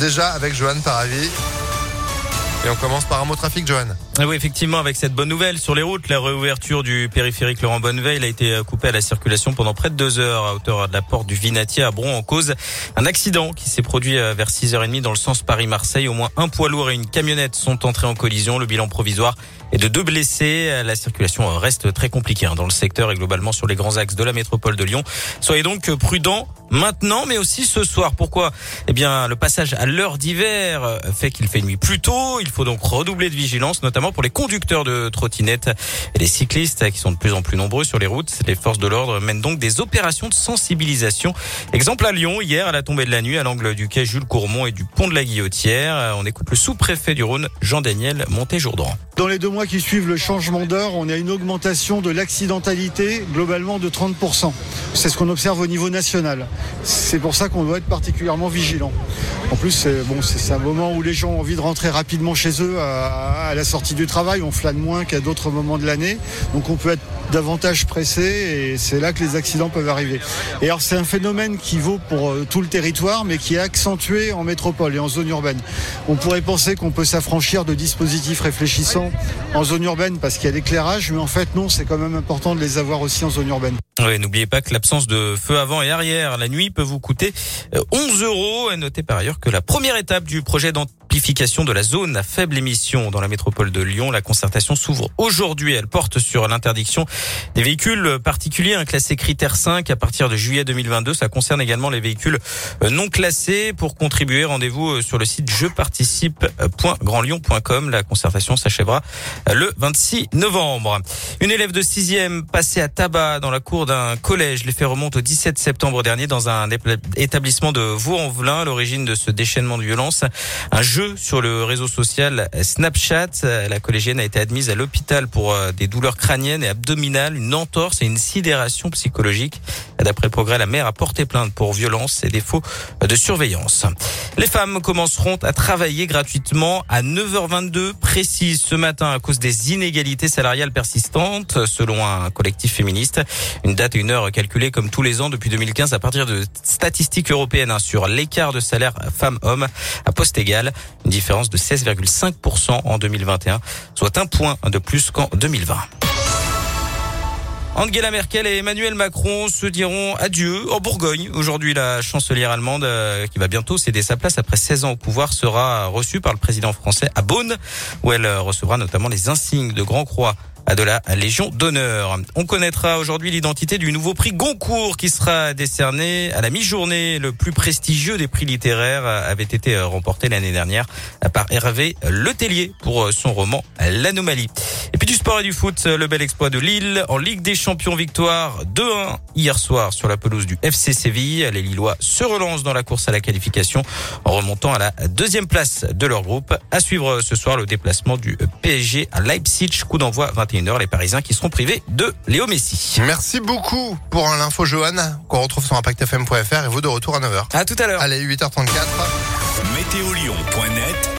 déjà avec Johan Paravi. Et on commence par un mot trafic, Johan. Ah oui, effectivement, avec cette bonne nouvelle sur les routes, la réouverture du périphérique Laurent Bonneveille a été euh, coupée à la circulation pendant près de deux heures à hauteur de la porte du Vinatier à Bron en cause un accident qui s'est produit euh, vers 6h30 dans le sens Paris-Marseille. Au moins un poids lourd et une camionnette sont entrés en collision. Le bilan provisoire est de deux blessés. La circulation reste très compliquée hein, dans le secteur et globalement sur les grands axes de la métropole de Lyon. Soyez donc prudents maintenant, mais aussi ce soir. Pourquoi? Eh bien, le passage à l'heure d'hiver fait qu'il fait nuit plus tôt. Il faut donc redoubler de vigilance, notamment pour les conducteurs de trottinettes et les cyclistes qui sont de plus en plus nombreux sur les routes. Les forces de l'ordre mènent donc des opérations de sensibilisation. Exemple à Lyon, hier à la tombée de la nuit, à l'angle du quai Jules Courmont et du pont de la Guillotière. On écoute le sous-préfet du Rhône, Jean-Daniel Monté-Jourdan. Dans les deux mois qui suivent le changement d'heure, on a une augmentation de l'accidentalité globalement de 30%. C'est ce qu'on observe au niveau national. C'est pour ça qu'on doit être particulièrement vigilant. En plus, c'est bon, un moment où les gens ont envie de rentrer rapidement chez eux à, à la sortie du travail. On flâne moins qu'à d'autres moments de l'année. Donc on peut être davantage pressé et c'est là que les accidents peuvent arriver. Et alors c'est un phénomène qui vaut pour euh, tout le territoire mais qui est accentué en métropole et en zone urbaine. On pourrait penser qu'on peut s'affranchir de dispositifs réfléchissants en zone urbaine parce qu'il y a l'éclairage mais en fait non, c'est quand même important de les avoir aussi en zone urbaine. N'oubliez pas que l'absence de feu avant et arrière la nuit peut vous coûter 11 euros. Et notez par ailleurs que la première étape du projet de la zone à faible émission dans la métropole de Lyon, la concertation s'ouvre aujourd'hui. Elle porte sur l'interdiction des véhicules particuliers un classé critère 5 à partir de juillet 2022. Ça concerne également les véhicules non classés. Pour contribuer, rendez-vous sur le site jeparticipe.grandlyon.com. La concertation s'achèvera le 26 novembre. Une élève de 6e passée à tabac dans la cour d'un collège. Les faits remontent au 17 septembre dernier dans un établissement de Vaux-en-Velin. L'origine de ce déchaînement de violence, sur le réseau social Snapchat. La collégienne a été admise à l'hôpital pour des douleurs crâniennes et abdominales, une entorse et une sidération psychologique. D'après progrès, la mère a porté plainte pour violence et défaut de surveillance. Les femmes commenceront à travailler gratuitement à 9h22 précise ce matin à cause des inégalités salariales persistantes, selon un collectif féministe. Une date et une heure calculée comme tous les ans depuis 2015 à partir de statistiques européennes sur l'écart de salaire femmes-hommes à poste égal. Une différence de 16,5% en 2021, soit un point de plus qu'en 2020. Angela Merkel et Emmanuel Macron se diront adieu en Bourgogne. Aujourd'hui, la chancelière allemande, qui va bientôt céder sa place après 16 ans au pouvoir, sera reçue par le président français à Beaune, où elle recevra notamment les insignes de Grand Croix de la Légion d'honneur. On connaîtra aujourd'hui l'identité du nouveau prix Goncourt qui sera décerné à la mi-journée. Le plus prestigieux des prix littéraires avait été remporté l'année dernière par Hervé Letellier pour son roman L'Anomalie. Et puis du sport et du foot, le bel exploit de Lille en Ligue des Champions victoire 2-1 hier soir sur la pelouse du FC Séville. Les Lillois se relancent dans la course à la qualification en remontant à la deuxième place de leur groupe. À suivre ce soir le déplacement du PSG à Leipzig, coup d'envoi 21 les Parisiens qui seront privés de Léo Messi. Merci beaucoup pour l'info Johan qu'on retrouve sur impactfm.fr et vous de retour à 9h. À tout à l'heure. Allez, 8h34. Météolion.net